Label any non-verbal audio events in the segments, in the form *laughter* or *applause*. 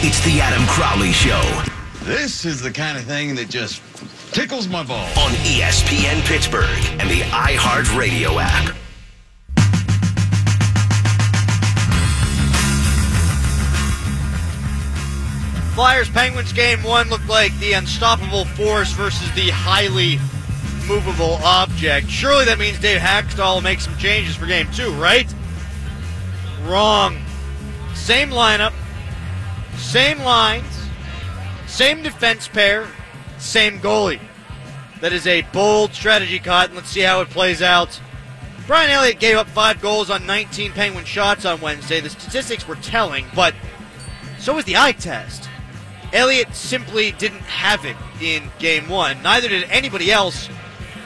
It's the Adam Crowley Show This is the kind of thing that just tickles my balls. on ESPN Pittsburgh and the iHeartRadio app. Flyers Penguins game one looked like the unstoppable force versus the highly movable object. Surely that means Dave Hakstol will make some changes for game two, right? Wrong. Same lineup, same lines, same defense pair, same goalie. That is a bold strategy and let's see how it plays out. Brian Elliott gave up five goals on 19 Penguin shots on Wednesday. The statistics were telling, but so was the eye test. Elliott simply didn't have it in game one. Neither did anybody else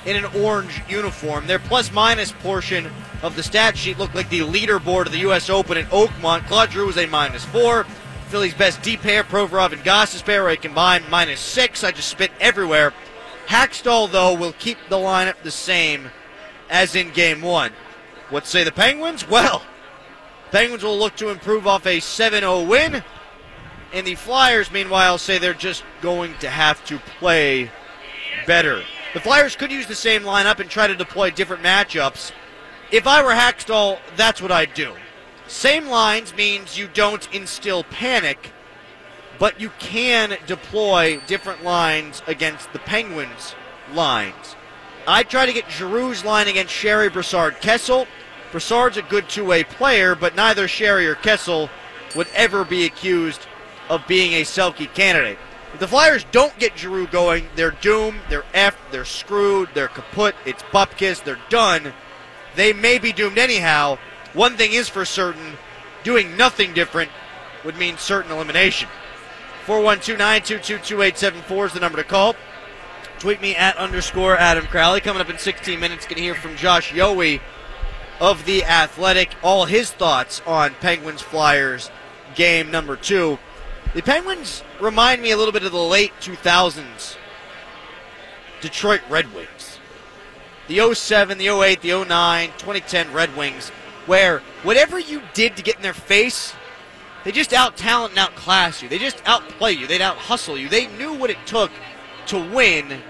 in an orange uniform. Their plus minus portion of the stat sheet looked like the leaderboard of the U.S. Open in Oakmont. Claude Giroux was a minus four. Philly's best D pair, Provorov and a combined minus six. I just spit everywhere. Hakstol, though, will keep the lineup the same as in game one. What say the Penguins? Well, Penguins will look to improve off a 7 0 win. And the Flyers, meanwhile, say they're just going to have to play better. The Flyers could use the same lineup and try to deploy different matchups. If I were Hakstol, that's what I'd do. Same lines means you don't instill panic, but you can deploy different lines against the Penguins' lines. I'd try to get Giroux's line against Sheary Brassard Kessel. Brassard's a good two way player, but neither Sheary or Kessel would ever be accused of being a Selke candidate. If the Flyers don't get Giroux going, they're doomed, they're effed, they're screwed, they're kaput, it's bupkis, they're done. They may be doomed anyhow. One thing is for certain doing nothing different would mean certain elimination. 412 922 2874 is the number to call. Tweet me at underscore Adam Crowley. Coming up in 16 minutes, going to hear from Josh Yohe of The Athletic. All his thoughts on Penguins Flyers game number two. The Penguins remind me a little bit of the late 2000s Detroit Red Wings. The 07, the 08, the 09, 2010 Red Wings, where whatever you did to get in their face, they just out talent and outclass you. They just outplay you. They'd out hustle you. They knew what it took to win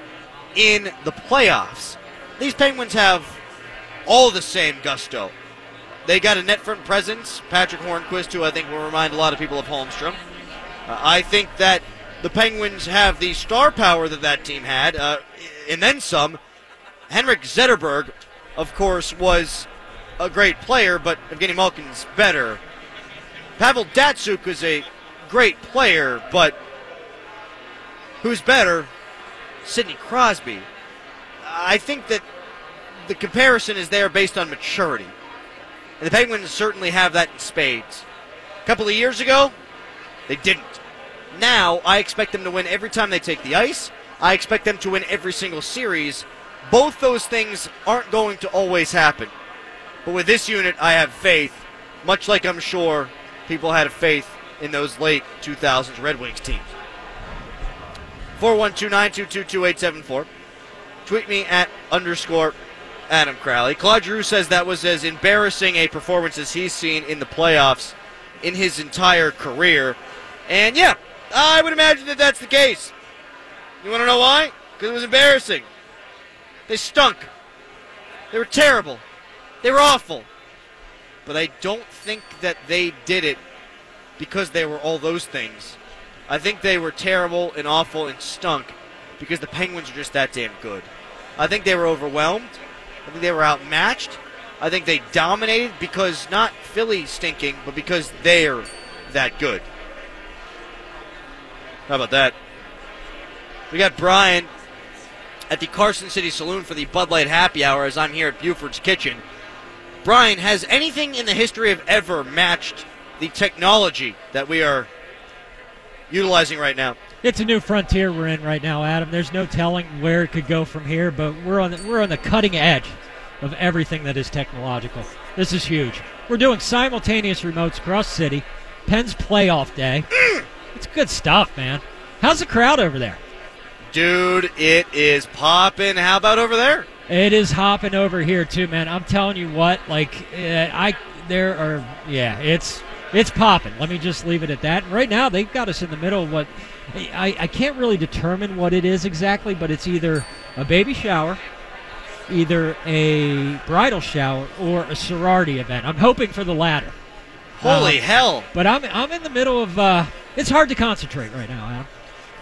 in the playoffs. These Penguins have all the same gusto. They got a net front presence, Patrick Hornqvist, who I think will remind a lot of people of Holmstrom. Uh, I think that the Penguins have the star power that that team had, uh, and then some. Henrik Zetterberg, of course, was a great player, but Evgeny Malkin's better. Pavel Datsyuk is a great player, but who's better? Sidney Crosby. I think that the comparison is there based on maturity. And the Penguins certainly have that in spades. A couple of years ago, they didn't. Now, I expect them to win every time they take the ice. I expect them to win every single series. Both those things aren't going to always happen. But with this unit, I have faith, much like I'm sure people had faith in those late 2000s Red Wings teams. 412-922-2874. Tweet me at underscore Adam Crowley. Claude Giroux says that was as embarrassing a performance as he's seen in the playoffs in his entire career. And yeah, I would imagine that that's the case. You want to know why? Because it was embarrassing. They stunk. They were terrible. They were awful. But I don't think that they did it because they were all those things. I think they were terrible and awful and stunk because the Penguins are just that damn good. I think they were overwhelmed. I think they were outmatched. I think they dominated because not Philly stinking, but because they're that good. How about that? We got Brian at the Carson City Saloon for the Bud Light Happy Hour as I'm here at Buford's Kitchen. Brian, has anything in the history of ever matched the technology that we are utilizing right now? It's a new frontier we're in right now, Adam. There's no telling where it could go from here, but we're on the, we're on the cutting edge of everything that is technological. This is huge. We're doing simultaneous remotes across city. Penn's playoff day. Mm. It's good stuff, man. How's the crowd over there? Dude, it is popping. How about over there? It is hopping over here too, man. I'm telling you what, like uh, I there are yeah, it's It's popping. Let me just leave it at that. And right now, they've got us in the middle of what I, I can't really determine what it is exactly, but it's either a baby shower, either a bridal shower, or a sorority event. I'm hoping for the latter. Holy Uh, hell! But I'm I'm in the middle of. Uh, it's hard to concentrate right now, Adam.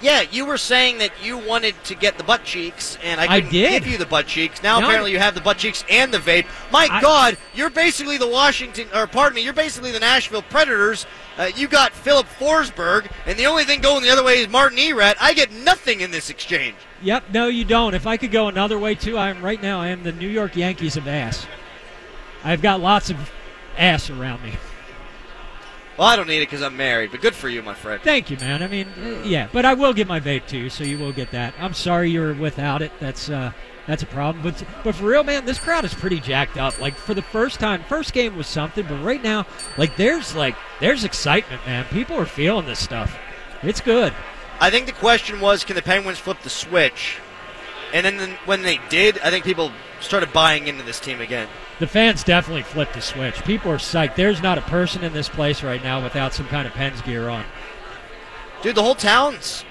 Yeah, you were saying that you wanted to get the butt cheeks, and I I did. give you the butt cheeks. Now No, apparently you have the butt cheeks and the vape. My I- God, you're basically the Washington, or pardon me, you're basically the Nashville Predators. Uh, you got Filip Forsberg, and the only thing going the other way is Martin Erat. I get nothing in this exchange. Yep. No, you don't. If I could go another way too, I am right now. I am the New York Yankees of ass. I've got lots of ass around me. Well, I don't need it because I'm married, but good for you, my friend. Thank you, man. I mean, uh, yeah, but I will get my vape too, so you will get that. I'm sorry you're without it. That's uh, that's a problem. But but for real, man, this crowd is pretty jacked up. Like for the first time, first game was something, but right now, like there's like there's excitement, man. People are feeling this stuff. It's good. I think the question was, can the Penguins flip the switch? And then when they did, I think people started buying into this team again. The fans definitely flipped the switch. People are psyched. There's not a person in this place right now without some kind of Pens gear on. Dude, the whole town's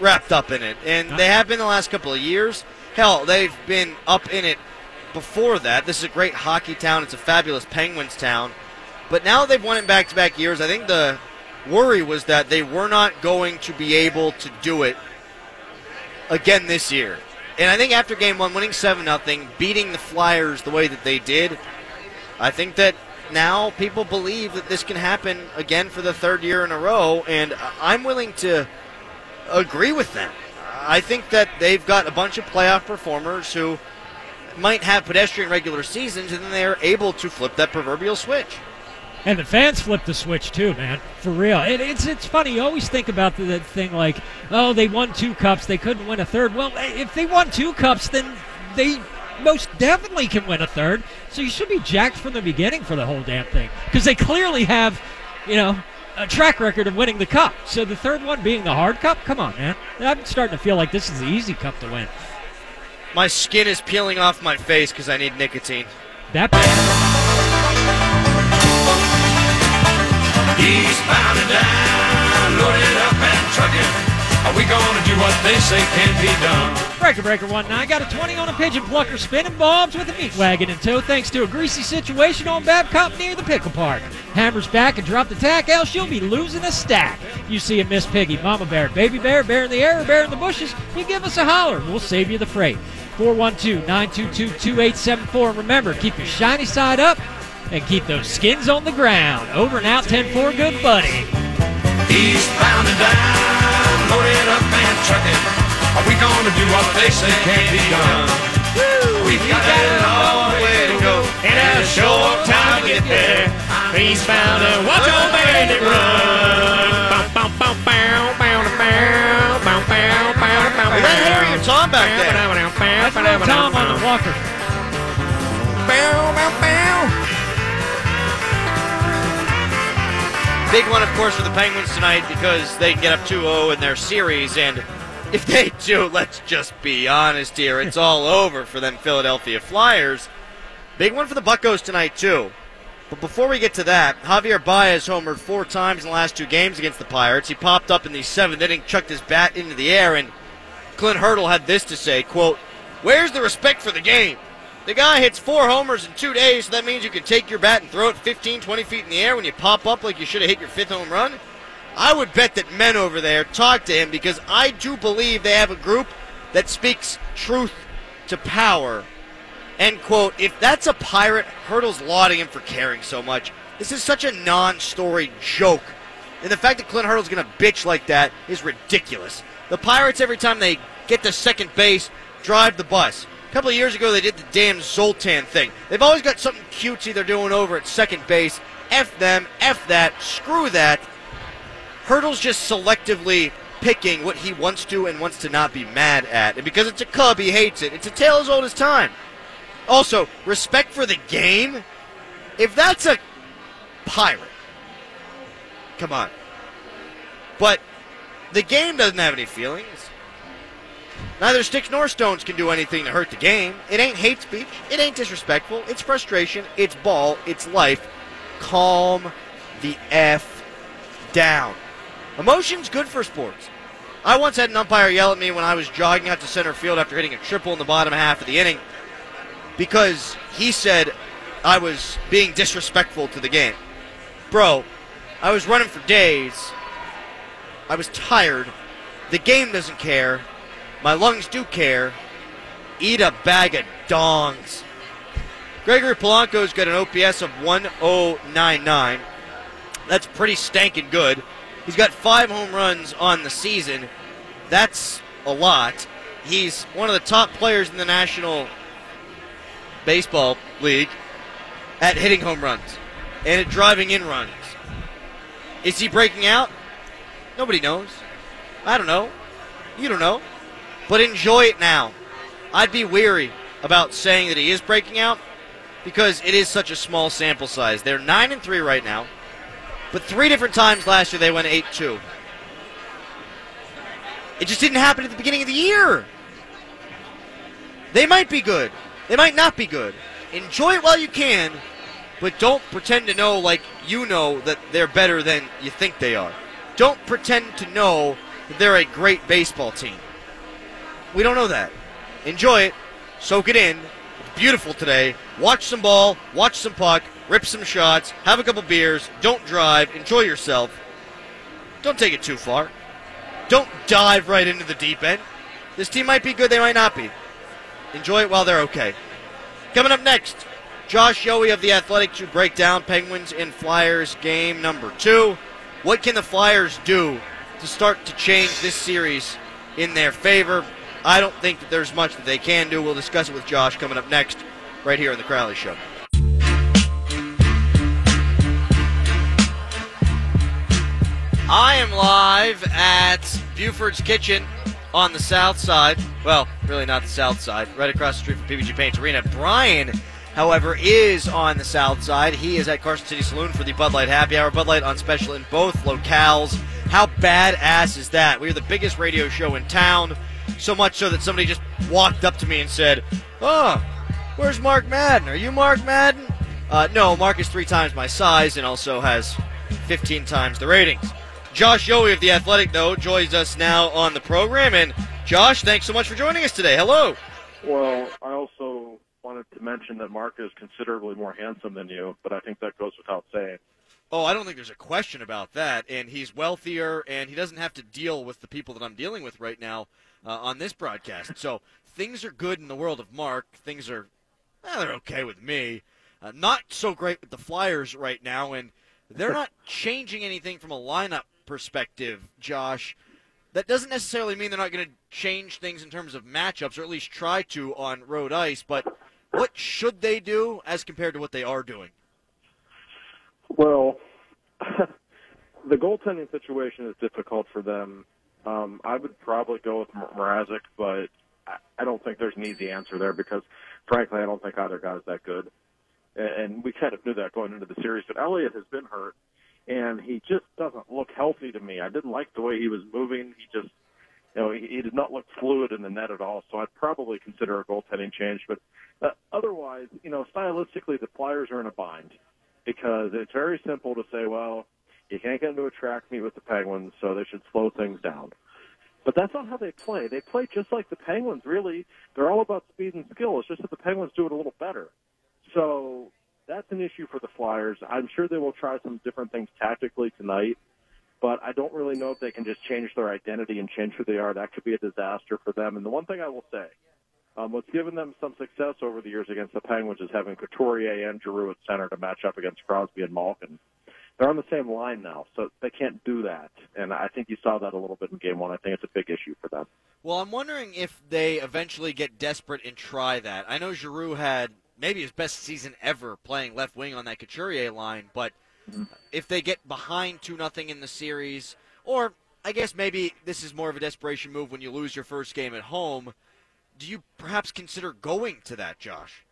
wrapped up in it, and they have been the last couple of years. Hell, they've been up in it before that. This is a great hockey town. It's a fabulous Penguins town. But now they've won it back to back years. I think the worry was that they were not going to be able to do it again this year. And I think after game one, winning 7 0, beating the Flyers the way that they did, I think that now people believe that this can happen again for the third year in a row, and I'm willing to agree with them. I think that they've got a bunch of playoff performers who might have pedestrian regular seasons, and then they're able to flip that proverbial switch. And the fans flipped the switch too, man. For real. It, it's it's funny. You always think about the, that thing like, oh, they won two cups, they couldn't win a third. Well, eh, if they won two cups, then they most definitely can win a third. So you should be jacked from the beginning for the whole damn thing because they clearly have, you know, a track record of winning the cup. So the third one being the hard cup, come on, man. I'm starting to feel like this is the easy cup to win. My skin is peeling off my face because I need nicotine. That Eastbound and down, loaded up and trucking. Are we gonna do what they say can be done? Breaker Breaker 1 9 got a 20 on a pigeon plucker spinning bobs with a meat wagon in tow thanks to a greasy situation on Babcock near the pickle park. Hammers back and drop the tack, else you'll be losing a stack. You see a Miss Piggy, Mama Bear, Baby Bear, Bear in the air, or Bear in the bushes, you give us a holler. We'll save you the freight. 412 922 2874. And remember, keep your shiny side up and keep those skins on the ground. Over and out 10 4, good buddy. Eastbound and down, loaded up and trucking. Are we gonna do what they say can't be done? We've got a long way to go and a short time to get there. Eastbound and watch your bandit run. Bow, bow, bow, bow, bow, bow, bow, bow, bow, bow, Is that Harry or Tom back there? That's little Tom on the walker. Big one, of course, for the Penguins tonight because they can get up 2 0 in their series. And if they do, *laughs* let's just be honest here, it's all *laughs* over for them Philadelphia Flyers. Big one for the Buckos tonight, too. But before we get to that, Javier Baez homered four times in the last two games against the Pirates. He popped up in the seventh inning, chucked his bat into the air, and Clint Hurdle had this to say, quote, Where's the respect for the game? The guy hits four homers in two days, so that means you can take your bat and throw it 15, 20 feet in the air when you pop up like you should have hit your fifth home run. I would bet that men over there talk to him because I do believe they have a group that speaks truth to power. End quote. If that's a pirate, Hurdle's lauding him for caring so much. This is such a non story joke. And the fact that Clint Hurdle's going to bitch like that is ridiculous. The Pirates, every time they get to second base, drive the bus. A couple of years ago, they did the damn Zoltan thing. They've always got something cutesy they're doing over at second base. F them, F that, screw that. Hurdle's just selectively picking what he wants to and wants to not be mad at. And because it's a Cub, he hates it. It's a tale as old as time. Also, respect for the game. If that's a pirate, come on. But the game doesn't have any feelings. Neither sticks nor stones can do anything to hurt the game. It ain't hate speech. It ain't disrespectful. It's frustration. It's ball. It's life. Calm the F down. Emotion's good for sports. I once had an umpire yell at me when I was jogging out to center field after hitting a triple in the bottom half of the inning because he said I was being disrespectful to the game. Bro, I was running for days. I was tired. The game doesn't care. My lungs do care. Eat a bag of dongs. Gregory Polanco's got an OPS of 1099. That's pretty stankin' good. He's got five home runs on the season. That's a lot. He's one of the top players in the National Baseball League at hitting home runs and at driving in runs. Is he breaking out? Nobody knows. I don't know. You don't know. But enjoy it now. I'd be weary about saying that he is breaking out because it is such a small sample size. They're 9 and 3 right now. But three different times last year they went 8 2. It just didn't happen at the beginning of the year. They might be good. They might not be good. Enjoy it while you can, but don't pretend to know like you know that they're better than you think they are. Don't pretend to know that they're a great baseball team. We don't know that. Enjoy it. Soak it in. It's beautiful today. Watch some ball, watch some puck, rip some shots, have a couple beers, don't drive, enjoy yourself. Don't take it too far. Don't dive right into the deep end. This team might be good, they might not be. Enjoy it while they're okay. Coming up next, Josh Yohe of The Athletic to break down Penguins and Flyers game number two. What can the Flyers do to start to change this series in their favor? I don't think that there's much that they can do. We'll discuss it with Josh coming up next, right here on The Crowley Show. I am live at Buford's Kitchen on the south side. Well, really not the south side, right across the street from PPG Paints Arena. Brian, however, is on the south side. He is at Carson City Saloon for the Bud Light Happy Hour. Bud Light on special in both locales. How badass is that? We are the biggest radio show in town. So much so that somebody just walked up to me and said, Oh, where's Mark Madden? Are you Mark Madden? Uh, no, Mark is three times my size and also has 15 times the ratings. Josh Yohe of The Athletic, though, joins us now on the program. And Josh, thanks so much for joining us today. Hello. Well, I also wanted to mention that Mark is considerably more handsome than you, but I think that goes without saying. Oh, I don't think there's a question about that. And he's wealthier, and he doesn't have to deal with the people that I'm dealing with right now uh, on this broadcast. So things are good in the world of Mark. Things are, eh, they're okay with me. Uh, not so great with the Flyers right now, and they're not *laughs* changing anything from a lineup perspective, Josh. That doesn't necessarily mean they're not going to change things in terms of matchups, or at least try to on road ice. But what should they do as compared to what they are doing? Well, *laughs* the goaltending situation is difficult for them. Um, I would probably go with Mrazek, but I- don't think there's an easy answer there because, frankly, I don't think either guy's that good. And- And we kind of knew that going into the series. But Elliott has been hurt, and he just doesn't look healthy to me. I didn't like the way he was moving. He just, you know, he, he did not look fluid in the net at all. So I'd probably consider a goaltending change. But uh, otherwise, you know, stylistically, the Flyers are in a bind because it's very simple to say, well, you can't get into a track meet with the Penguins, so they should slow things down. But that's not how they play. They play just like the Penguins, really. They're all about speed and skill. It's just that the Penguins do it a little better. So that's an issue for the Flyers. I'm sure they will try some different things tactically tonight, but I don't really know if they can just change their identity and change who they are. That could be a disaster for them. And the one thing I will say, um, what's given them some success over the years against the Penguins is having Couturier and Giroux at center to match up against Crosby and Malkin. They're on the same line now, so they can't do that. And I think you saw that a little bit in Game One. I think it's a big issue for them. Well, I'm wondering if they eventually get desperate and try that. I know Giroux had maybe his best season ever playing left wing on that Couturier line, but if they get behind 2 nothing in the series, or I guess maybe this is more of a desperation move when you lose your first game at home, do you perhaps consider going to that, Josh?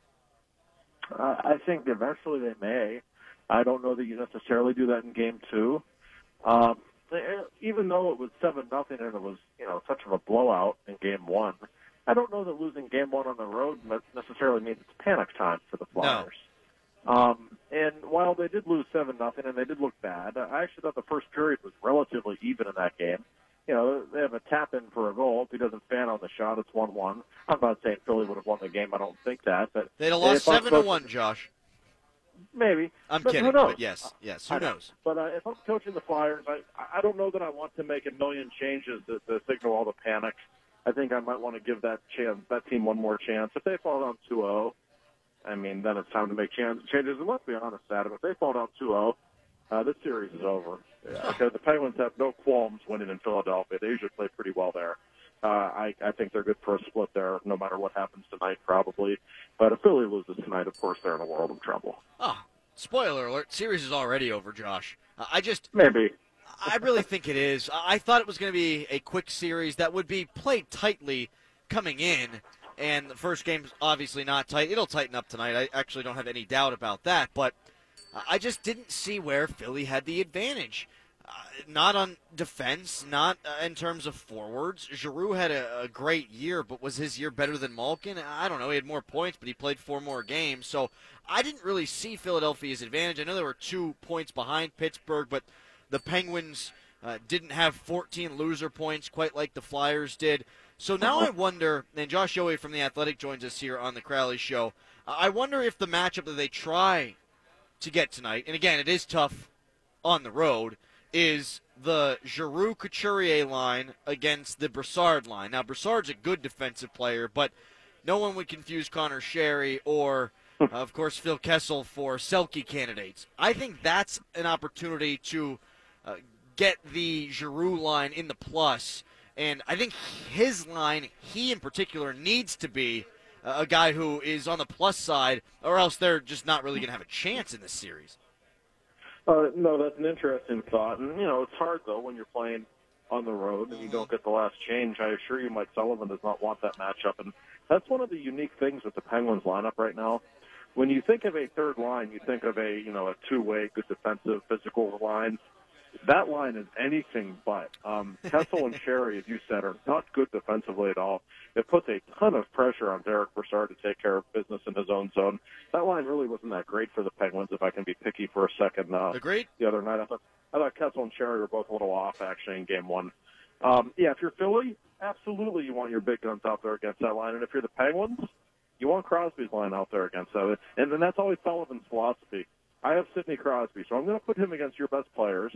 Uh, I think eventually they may. I don't know that you necessarily do that in game two. Um, even though it was seven nothing and it was you know such of a blowout in game one, I don't know that losing game one on the road necessarily means it's panic time for the Flyers. Um, And while they did lose seven nothing and they did look bad, I actually thought the first period was relatively even in that game. You know, they have a tap in for a goal. If he doesn't fan on the shot, it's one one. I'm not saying Philly would have won the game. I don't think that, but They'd have lost seven to one, Josh. Maybe. I'm but kidding, Who knows? but yes, yes. Who I knows? But uh, if I'm coaching the Flyers, I I don't know that I want to make a million changes to, to signal all the panic. I think I might want to give that chance, that team one more chance. If they fall down 2-0, I mean, then it's time to make chance, changes. And let's be honest, Adam, if they fall down 2-0, uh, this series is over. Yeah, because the Penguins have no qualms winning in Philadelphia. They usually play pretty well there. Uh, I, I think they're good for a split there, no matter what happens tonight, probably. But if Philly loses tonight, of course, they're in a world of trouble. Oh, spoiler alert! Series is already over, Josh. I just, Maybe. I really think it is. I I thought it was going to be a quick series that would be played tightly coming in, and the first game's obviously not tight. It'll tighten up tonight. I actually don't have any doubt about that. But I just didn't see where Philly had the advantage. Uh, not on defense, not uh, in terms of forwards. Giroux had a, a great year, but was his year better than Malkin? I don't know. He had more points, but he played four more games. So I didn't really see Philadelphia's advantage. I know they were two points behind Pittsburgh, but the Penguins uh, didn't have 14 loser points quite like the Flyers did. So now I wonder, and Josh Yohe from The Athletic joins us here on the Crowley Show. I wonder if the matchup that they try to get tonight, and again, it is tough on the road, is the Giroux Couturier line against the Brassard line. Now, Brassard's a good defensive player, but no one would confuse Conor Sheary or, uh, of course, Phil Kessel for Selke candidates. I think that's an opportunity to uh, get the Giroux line in the plus, and I think his line, he in particular, needs to be uh, a guy who is on the plus side, or else they're just not really going to have a chance in this series. Uh, no, that's an interesting thought. And, you know, it's hard, though, when you're playing on the road and you don't get the last change. I assure you Mike Sullivan does not want that matchup. And that's one of the unique things with the Penguins lineup right now. When you think of a third line, you think of a, you know, a two-way, good defensive, physical line. That line is anything but. Um, *laughs* Kessel and Sheary, as you said, are not good defensively at all. It puts a ton of pressure on Derek Brassard to take care of business in his own zone. That line really wasn't that great for the Penguins, if I can be picky for a second. Uh, Agreed? the other night. I thought I thought Kessel and Sheary were both a little off actually in game one. Um, yeah, if you're Philly, absolutely you want your big guns out there against that line, and if you're the Penguins, you want Crosby's line out there against that. And then that's always Sullivan's philosophy. I have Sidney Crosby, so I'm going to put him against your best players,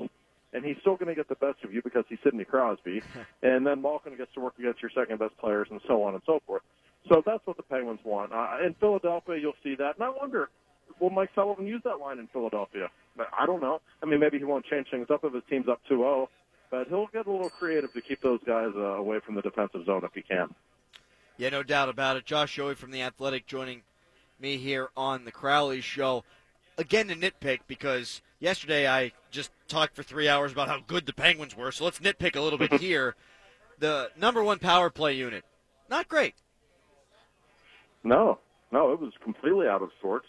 and he's still going to get the best of you because he's Sidney Crosby. *laughs* and then Malkin gets to work against your second best players, and so on and so forth. So that's what the Penguins want. Uh, in Philadelphia, you'll see that, and I wonder will Mike Sullivan use that line in Philadelphia? I don't know. I mean, maybe he won't change things up if his team's up 2-0, but he'll get a little creative to keep those guys uh, away from the defensive zone if he can. Yeah, no doubt about it. Josh Yohe from The Athletic joining me here on the Crowley Show. Again, to nitpick because yesterday I just talked for three hours about how good the Penguins were, so let's nitpick a little bit *laughs* here. The number one power play unit, not great. No, no, it was completely out of sorts.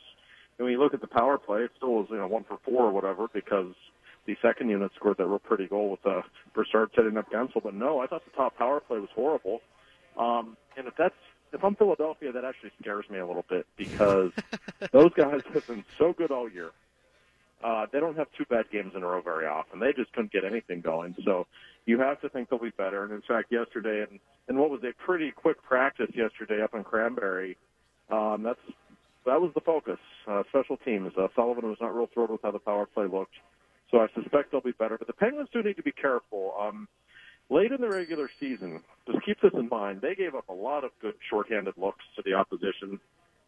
And when you look at the power play, it still was you know one for four or whatever because the second unit scored that real pretty goal with uh, Brassard setting up Guentzel. But no, I thought the top power play was horrible. Um, and if that's if I'm Philadelphia, that actually scares me a little bit because *laughs* those guys have been so good all year. Uh, they don't have two bad games in a row very often. They just couldn't get anything going. So you have to think they'll be better. And in fact, yesterday, and, and what was a pretty quick practice yesterday up in Cranberry, um, that's that was the focus. Uh, special teams. Uh, Sullivan was not real thrilled with how the power play looked. So I suspect they'll be better. But the Penguins do need to be careful. Um, late in the regular season, just keep this in mind, they gave up a lot of good shorthanded looks to the opposition.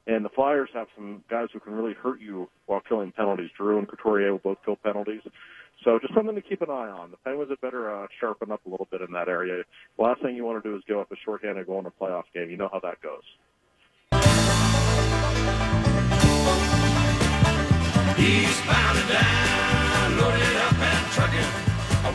And the Flyers have some guys who can really hurt you while killing penalties. Drew and Couturier will both kill penalties. So just something to keep an eye on. The Penguins had better uh, sharpen up a little bit in that area. Last thing you want to do is give up a shorthanded goal in a playoff game. You know how that goes. And down,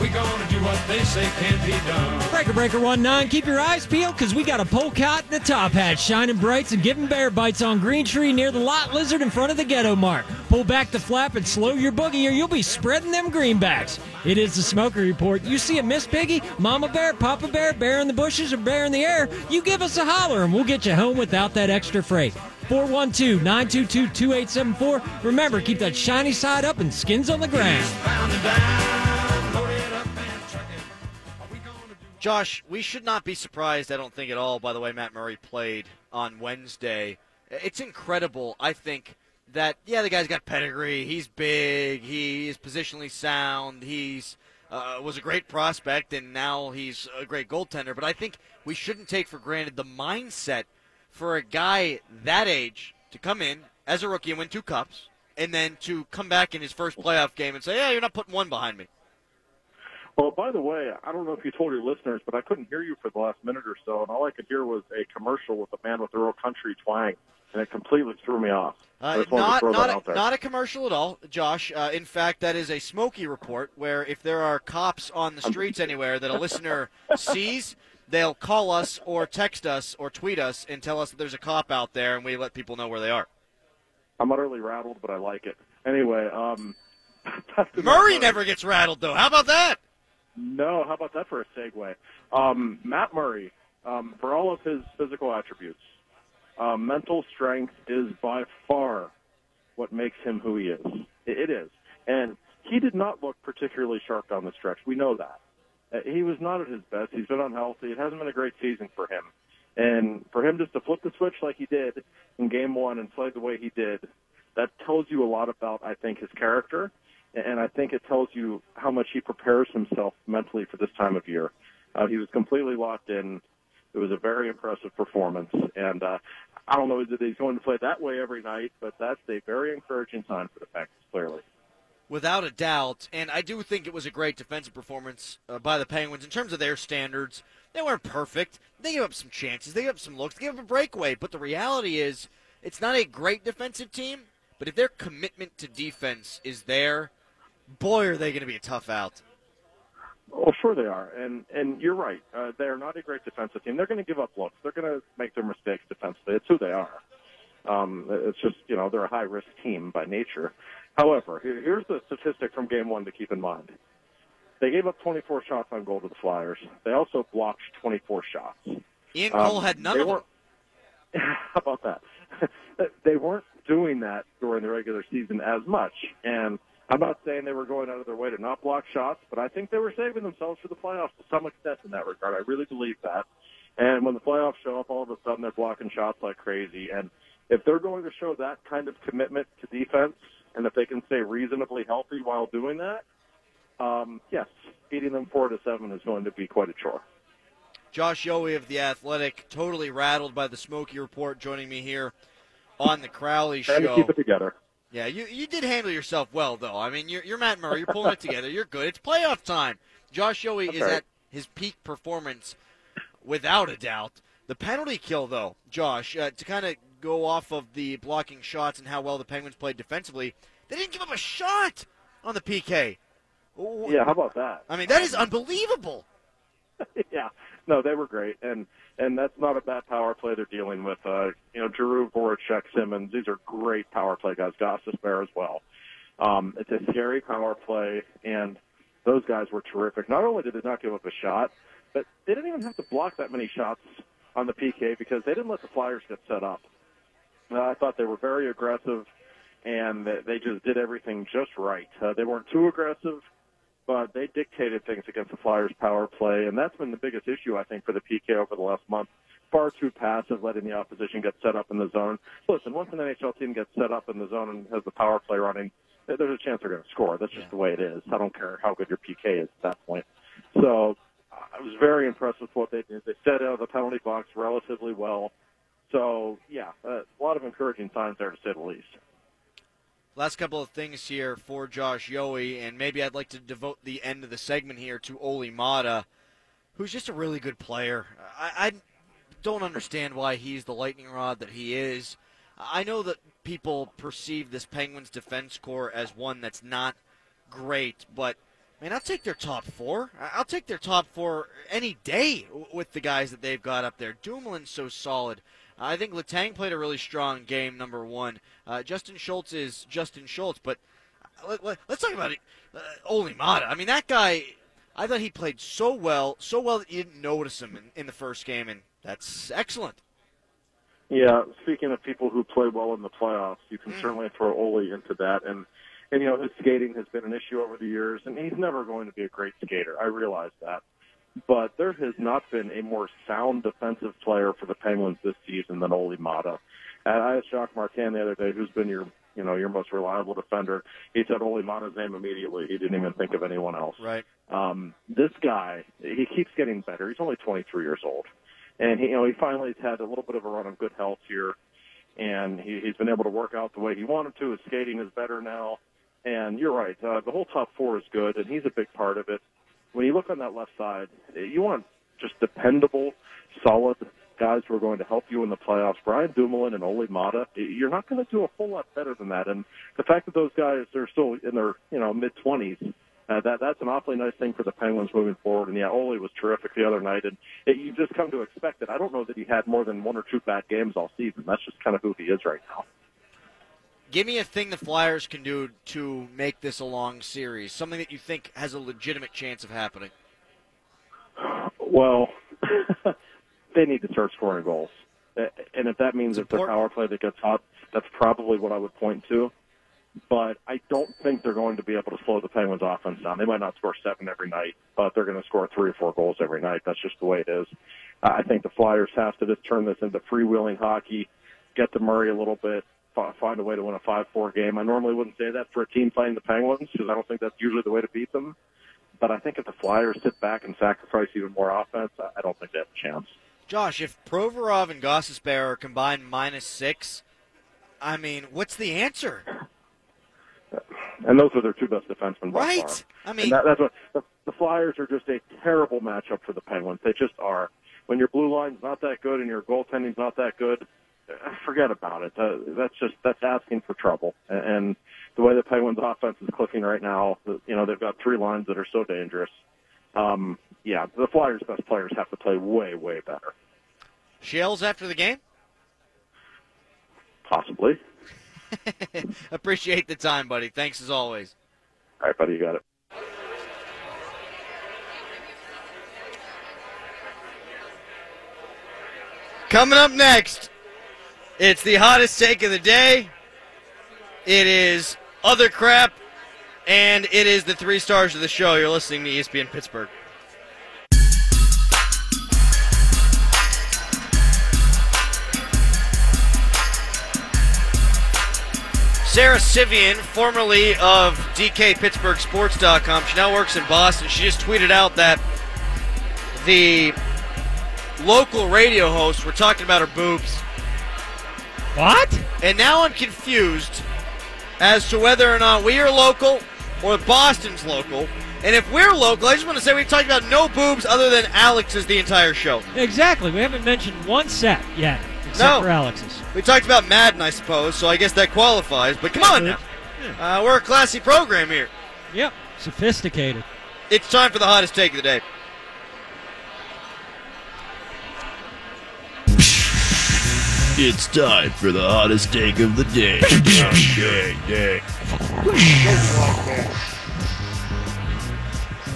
we gonna do what they say can't be done? Breaker Breaker 1 9, keep your eyes peeled because we got a polka and a top hat shining brights and giving bear bites on Green Tree near the Lot Lizard in front of the Ghetto Mart. Pull back the flap and slow your boogie or you'll be spreading them greenbacks. It is the Smoker Report. You see a Miss Piggy, Mama Bear, Papa Bear, bear in the bushes, or bear in the air, you give us a holler and we'll get you home without that extra freight. 412 922 2874. Remember, keep that shiny side up and skins on the ground. Josh, we should not be surprised, I don't think at all, by the way Matt Murray played on Wednesday. It's incredible, I think, that, yeah, the guy's got pedigree. He's big. He is positionally sound. He's uh, was a great prospect, and now he's a great goaltender. But I think we shouldn't take for granted the mindset for a guy that age to come in as a rookie and win two cups, and then to come back in his first playoff game and say, yeah, you're not putting one behind me. Well, by the way, I don't know if you told your listeners, but I couldn't hear you for the last minute or so, and all I could hear was a commercial with a man with a real country twang, and it completely threw me off. Uh, just wanted to not not a, not a commercial at all, Josh. Uh, in fact, that is a Smoky report where if there are cops on the streets anywhere that a listener sees, they'll call us or text us or tweet us and tell us that there's a cop out there, and we let people know where they are. I'm utterly rattled, but I like it. Anyway, um, *laughs* Murray never gets rattled though. How about that? No, how about that for a segue? Um, Matt Murray, um, for all of his physical attributes, uh, mental strength is by far what makes him who he is. It, is. And he did not look particularly sharp down the stretch. We know that. Uh, he was not at his best. He's been unhealthy. It hasn't been a great season for him. And for him just to flip the switch like he did in game one and play the way he did, that tells you a lot about, I think, his character. And I think it tells you how much he prepares himself mentally for this time of year. Uh, he was completely locked in. It was a very impressive performance. And uh, I don't know that he's going to play that way every night, but that's a very encouraging sign for the Penguins, clearly. Without a doubt, and I do think it was a great defensive performance uh, by the Penguins in terms of their standards. They weren't perfect. They gave up some chances. They gave up some looks. They gave up a breakaway. But the reality is, it's not a great defensive team. But if their commitment to defense is there, boy, are they going to be a tough out. Well, sure they are, and and you're right. Uh, they are not a great defensive team. They're going to give up looks. They're going to make their mistakes defensively. It's who they are. Um, it's just you know they're a high risk team by nature. However, here- here's the statistic from Game One to keep in mind. They gave up 24 shots on goal to the Flyers. They also blocked 24 shots. Ian Um, Cole had none of them. *laughs* How about that? *laughs* they weren't doing that during the regular season as much, and I'm not saying they were going out of their way to not block shots, but I think they were saving themselves for the playoffs to some extent in that regard. I really believe that. And when the playoffs show up, all of a sudden they're blocking shots like crazy. And if they're going to show that kind of commitment to defense, and if they can stay reasonably healthy while doing that, um, yes, beating them four to seven is going to be quite a chore. Josh Yohe of The Athletic, totally rattled by the Smoky Report, joining me here on the Crowley Trying to Show. keep it together. Yeah, you you did handle yourself well, though. I mean, you're, you're Matt Murray. You're pulling it together. You're good. It's playoff time. Josh That's is right. at his peak performance, without a doubt. The penalty kill, though, Josh, uh, to kind of go off of the blocking shots and how well the Penguins played defensively, they didn't give up a shot on the PK. Yeah, how about that? I mean, that is unbelievable. *laughs* yeah, no, they were great, and and that's not a bad power play they're dealing with. Uh, you know, Giroux, Voracek, Simmonds, these are great power play guys. Gostisbehere as well. Um, it's a scary power play, and those guys were terrific. Not only did they not give up a shot, but they didn't even have to block that many shots on the PK because they didn't let the Flyers get set up. Uh, I thought they were very aggressive, and they just did everything just right. Uh, they weren't too aggressive but they dictated things against the Flyers' power play, and that's been the biggest issue I think for the PK over the last month. Far too passive, letting the opposition get set up in the zone. Listen, once an NHL team gets set up in the zone and has the power play running, there's a chance they're going to score. That's just the way it is. I don't care how good your PK is at that point. So I was very impressed with what they did. They set out of the penalty box relatively well. So yeah, uh, a lot of encouraging signs there to say the least. Last couple of things here for Josh Yohe, and maybe I'd like to devote the end of the segment here to Olli Maatta, who's just a really good player. I, I don't understand why he's the lightning rod that he is. I know that people perceive this Penguins defense core as one that's not great, but man, I'll take their top four. I'll take their top four any day with the guys that they've got up there. Dumoulin's so solid. I think Letang played a really strong game, number one. Uh, Justin Schultz is Justin Schultz, but let, us talk about it. Uh, Olli Maatta. I mean, that guy, I thought he played so well, so well that you didn't notice him in, in the first game, and that's excellent. Yeah, speaking of people who play well in the playoffs, you can Mm. certainly throw Olli into that. And, and, you know, his skating has been an issue over the years, and he's never going to be a great skater. I realize that. But there has not been a more sound defensive player for the Penguins this season than Olli Maatta. And I asked Jacques Martin the other day, who's been your, you know, your most reliable defender. He said Olli Maatta's name immediately. He didn't even think of anyone else. Right. Um, this guy, he keeps getting better. He's only 23 years old, and he, you know, he finally has had a little bit of a run of good health here, and he, he's been able to work out the way he wanted to. His skating is better now, and you're right. Uh, the whole top four is good, and he's a big part of it. When you look on that left side, you want just dependable, solid guys who are going to help you in the playoffs. Brian Dumoulin and Olli Maatta, you're not going to do a whole lot better than that. And the fact that those guys are still in their you know mid 20s uh, that that's an awfully nice thing for the Penguins moving forward. And yeah, Olli was terrific the other night, and it, you just come to expect it. I don't know that he had more than one or two bad games all season. That's just kind of who he is right now. Give me a thing the Flyers can do to make this a long series, something that you think has a legitimate chance of happening. Well, *laughs* they need to start scoring goals, and if that means It's it's their power play that gets hot, that's probably what I would point to. But I don't think they're going to be able to slow the Penguins' offense down. They might not score seven every night, but they're going to score three or four goals every night. That's just the way it is. I think the Flyers have to just turn this into freewheeling hockey, get to Murray a little bit, find a way to win a five-four game. I normally wouldn't say that for a team playing the Penguins because I don't think that's usually the way to beat them. But I think if the Flyers sit back and sacrifice even more offense, I don't think they have a chance. Josh, if Provorov and Gostisbehere are combined minus six, I mean, what's the answer? And those are their two best defensemen Right. far. I mean, that, that's what the, the Flyers are just a terrible matchup for the Penguins. They just are. When your blue line's not that good and your goaltending's not that good, forget about it. Uh, that's just that's asking for trouble. And, and the way the Penguins' offense is clicking right now, you know they've got three lines that are so dangerous. Um, yeah, the Flyers' best players have to play way way better. Shells after the game? Possibly. *laughs* *laughs* Appreciate the time, buddy. Thanks as always. All right, buddy, you got it. Coming up next, it's the hottest take of the day. It is other crap, and it is the three stars of the show. You're listening to ESPN Pittsburgh. Sarah Sivian, formerly of DKPittsburghSports.com, she now works in Boston. She just tweeted out that the local radio hosts were talking about her boobs. What? And now I'm confused as to whether or not we are local or Boston's local. And if we're local, I just want to say we've talked about no boobs other than Alex's the entire show. Exactly. We haven't mentioned one set yet, except No. for Alex's. We talked about Madden, I suppose, so I guess that qualifies. But come on now. Uh, we're a classy program here. Yep. Sophisticated. It's time for the hottest take of the day. It's time for the hottest take of the day.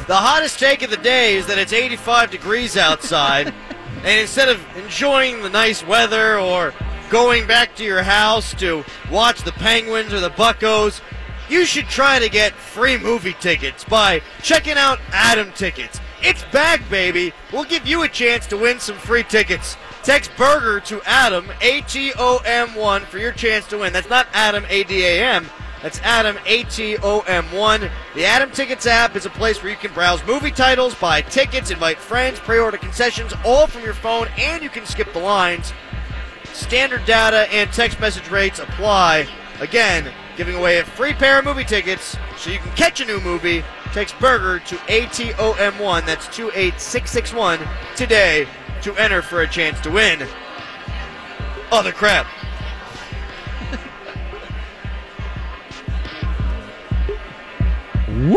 The hottest take of the day is that it's 85 degrees outside, *laughs* and instead of enjoying the nice weather or going back to your house to watch the Penguins or the Buckos, you should try to get free movie tickets by checking out Adam Tickets. It's back, baby. We'll give you a chance to win some free tickets. Text Burger to Adam, A T O M 1, for your chance to win. That's not Adam, A D A M. That's Adam, A T O M 1. The Adam Tickets app is a place where you can browse movie titles, buy tickets, invite friends, pre order concessions, all from your phone, and you can skip the lines. Standard data and text message rates apply. Again, giving away a free pair of movie tickets so you can catch a new movie. Text Burger to ATOM1, that's 28661 today to enter for a chance to win. Oh, Other crap. Woo!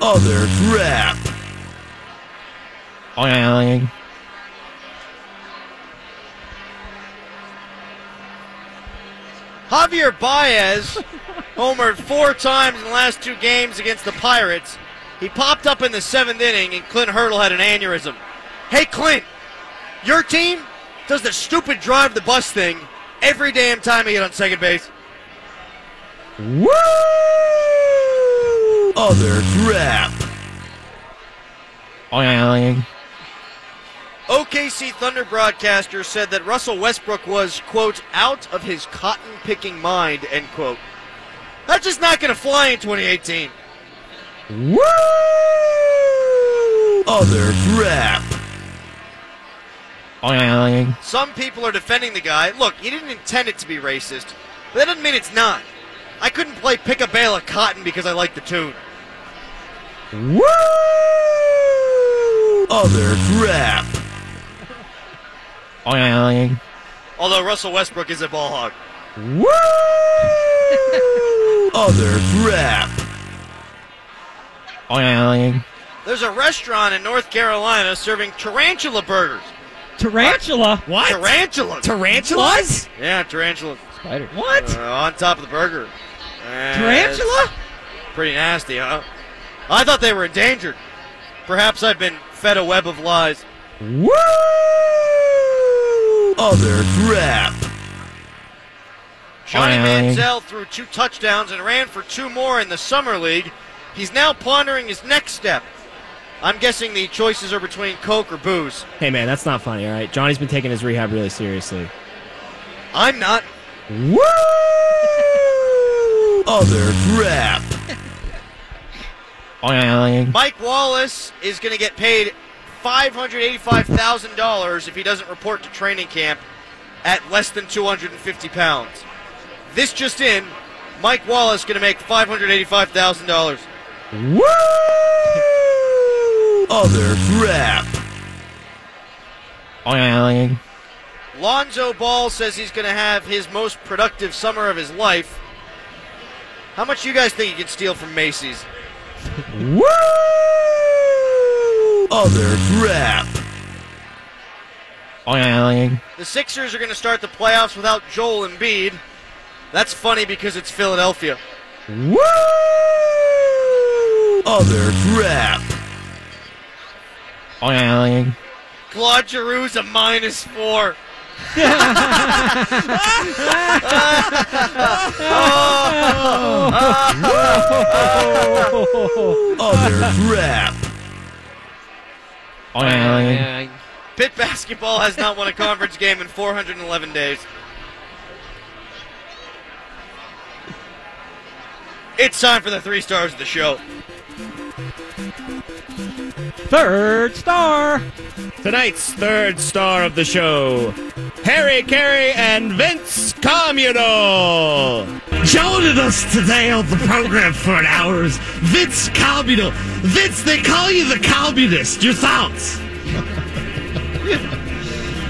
Oh, Other crap. Javier Baez homered four times in the last two games against the Pirates. He popped up in the seventh inning, and Clint Hurdle had an aneurysm. Hey, Clint, your team does the stupid drive the bus thing every damn time I get on second base. Woo! Other crap. OKC Thunder broadcaster said that Russell Westbrook was, quote, out of his cotton picking mind, end quote. That's just not going to fly in 2018. Woo! Other crap. Some people are defending the guy. Look, he didn't intend it to be racist, but that doesn't mean it's not. I couldn't play Pick a Bale of Cotton because I like the tune. Woo! Other crap. Although Russell Westbrook is a ball hog. Woo! *laughs* Other crap. There's a restaurant in North Carolina serving tarantula burgers. Tarantula. What? Tarantulas. Tarantulas? yeah, tarantulas. Spider. What? Uh, on top of the burger. And Tarantula? Pretty nasty, huh? I thought they were endangered. Perhaps I've been fed a web of lies. Woo! Other crap. Johnny Manziel threw two touchdowns and ran for two more in the summer league. He's now pondering his next step. I'm guessing the choices are between Coke or booze. Hey, man, that's not funny, all right? Johnny's been taking his rehab really seriously. I'm not. Woo! Other crap. Mike Wallace is going to get paid $585,000 if he doesn't report to training camp at less than 250 pounds. This just in, Mike Wallace going to make $585,000. Woo! Other crap. Lonzo Ball says he's going to have his most productive summer of his life. How much you guys think he can steal from Macy's? Woo! Other crap. The Sixers are going to start the playoffs without Joel Embiid. That's funny because it's Philadelphia. Woo! Other crap. Oh, Claude Giroux's a minus four. *laughs* Other crap. Oh, Pitt basketball has not won a conference game in 411 days. It's time for the three stars of the show. Third star. Tonight's third star of the show Harry Caray and Vince Communal. Joining us today on the program for an hour is Vince Communal. Vince, they call you the communist. Your thoughts?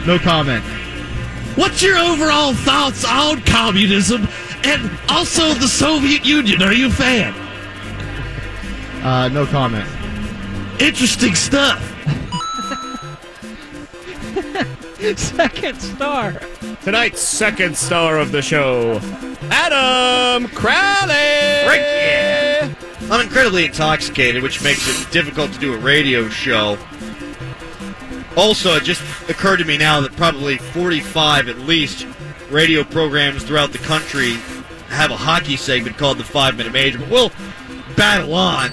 No comment. What's your overall thoughts on communism and also the Soviet Union? Are you a fan? Uh, no comment. Interesting stuff. *laughs* Second star. Tonight's second star of the show Adam Crowley. Frick yeah. I'm incredibly intoxicated, which makes it difficult to do a radio show. Also, it just occurred to me now that probably 45 at least radio programs throughout the country have a hockey segment called the Five Minute Major, but we'll battle on.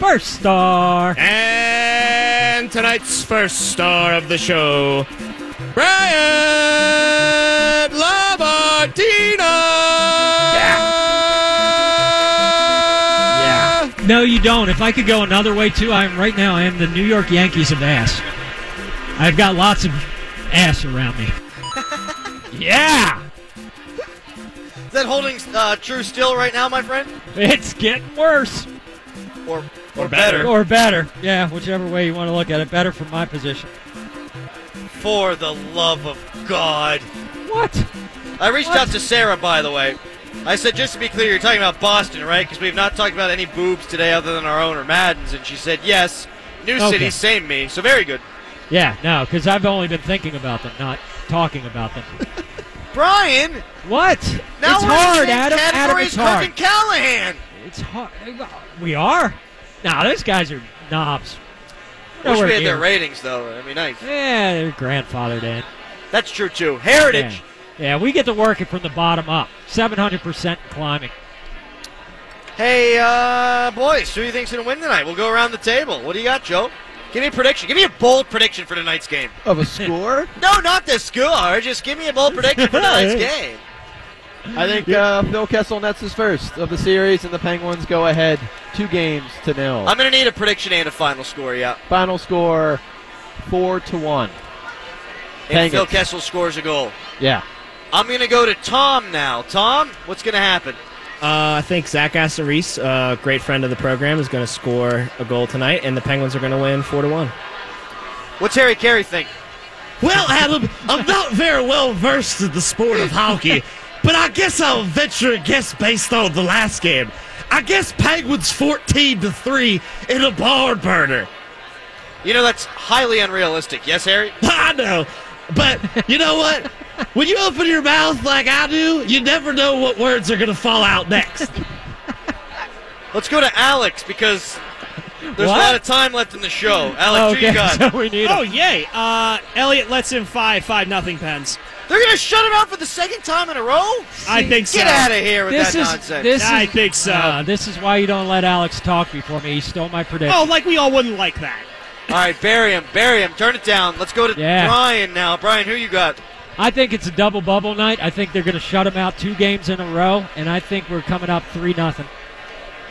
First star. And tonight's first star of the show Brian Labardino. No, you don't. If I could go another way too, I'm right now. I am the New York Yankees of ass. I've got lots of ass around me. *laughs* yeah, Is that holding uh, true still right now, my friend? it's getting worse Or, Or better. or better. Yeah, whichever way you want to look at it. Better from my position. For the love of God. What? I reached out to Sarah, by the way. I said, just to be clear, you're talking about Boston, right? Because we've not talked about any boobs today other than our own or Madden's. And she said, yes. New Okay. city, same me. So very good. Yeah, no, because I've only been thinking about them, not talking about them. *laughs* Brian, what? now it's we're hard, Adam. Adam, it's hard. and Callahan. It's hard. We are. Nah, those guys are knobs. Wish we Nowhere had their ratings, though. That'd be nice. Yeah, they're grandfathered in. That's true, too. Heritage. Yeah. yeah, we get to work it from the bottom up. 700% climbing. Hey, uh, boys, who do you think's going to win tonight? We'll go around the table. What do you got, Joe? Give me a prediction. Give me a bold prediction for tonight's game. Of a score? *laughs* No, not the score. Just give me a bold prediction for *laughs* tonight's game. I think uh, Phil Kessel nets his first of the series, and the Penguins go ahead two games to nil. I'm going to need a prediction and a final score, yeah. Final score four to one. If Penguins. Phil Kessel scores a goal. Yeah. I'm going to go to Tom now. Tom, what's going to happen? Uh, I think Zach Aston Reese, a great friend of the program, is going to score a goal tonight, and the Penguins are going to win four to one. What's Harry Caray think? Well, Adam, I'm not very well versed in the sport of hockey, but I guess I'll venture a guess based on the last game. I guess Penguins 14 to 3 in a barn burner. You know, that's highly unrealistic. Yes, Harry? *laughs* I know, but you know what? When you open your mouth like I do, you never know what words are going to fall out next. *laughs* Let's go to Alex because there's What? a lot of time left in the show. Alex, who you *laughs* got? oh, yay. Uh, Elliott lets in five, five nothing pens. They're going to shut him out for the second time in a row? I think so. Get out of here with This that is nonsense. this I is, think so. uh, this is why you don't let Alex talk before me. He stole my prediction. Oh, like we all wouldn't like that. All right, bury him, bury him. Turn it down. Let's go to Yeah. Brian now. Brian, who you got? I think it's a double bubble night. I think they're going to shut him out two games in a row, and I think we're coming up three nothing.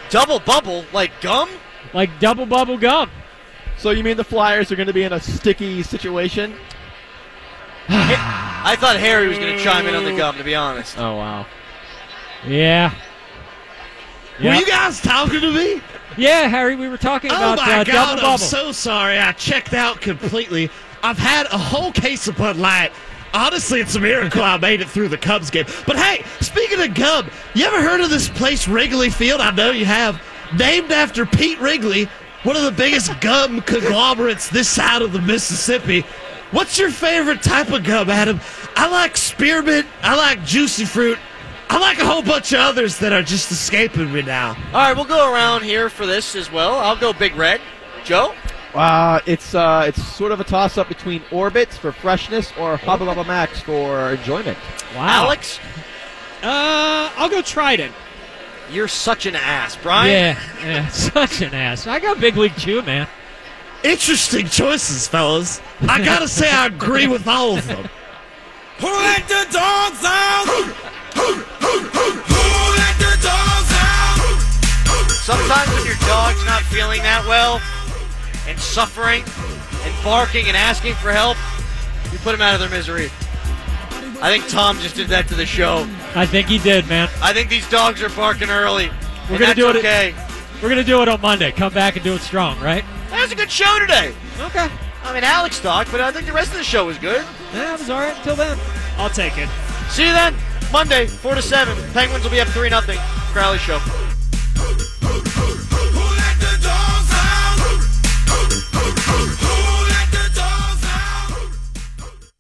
Double bubble like gum? Like double bubble gum. So you mean the Flyers are going to be in a sticky situation? *sighs* I thought Harry was going to chime in on the gum, to be honest. Oh wow. Yeah. Were you guys talking to me? Yeah, Harry, we were talking about the game. Oh about my uh, God, double I'm bubble. so sorry. I checked out completely. I've had a whole case of Bud Light. Honestly, it's a miracle I made it through the Cubs game. But hey, speaking of gum, you ever heard of this place, Wrigley Field? I know you have. Named after Pete Wrigley, one of the biggest gum conglomerates this side of the Mississippi. What's your favorite type of gum, Adam? I like spearmint. I like juicy fruit. I like a whole bunch of others that are just escaping me now. All right, we'll go around here for this as well. I'll go Big Red. Joe? Uh, it's uh, it's sort of a toss up between Orbits for freshness or Hubba Bubba Max for enjoyment. Wow. Alex? Uh, I'll go Trident. You're such an ass. Brian? Yeah, yeah, *laughs* such an ass. I got big league chew, man. Interesting choices, fellas. I gotta say, I agree with all of them. Who let the dogs out? Who let the dogs out? Sometimes when your dog's not feeling that well and suffering and barking and asking for help, you put them out of their misery. I think Tom just did that to the show. I think he did, man. I think these dogs are barking early. We're and gonna that's do it. okay. We're gonna do it on Monday. Come back and do it strong, right? That was a good show today. Okay. I mean, Alex talked, but I think the rest of the show was good. Yeah, it was all right until then. I'll take it. See you then. Monday, 4 to 7. Penguins will be up 3 0. Crowley Show.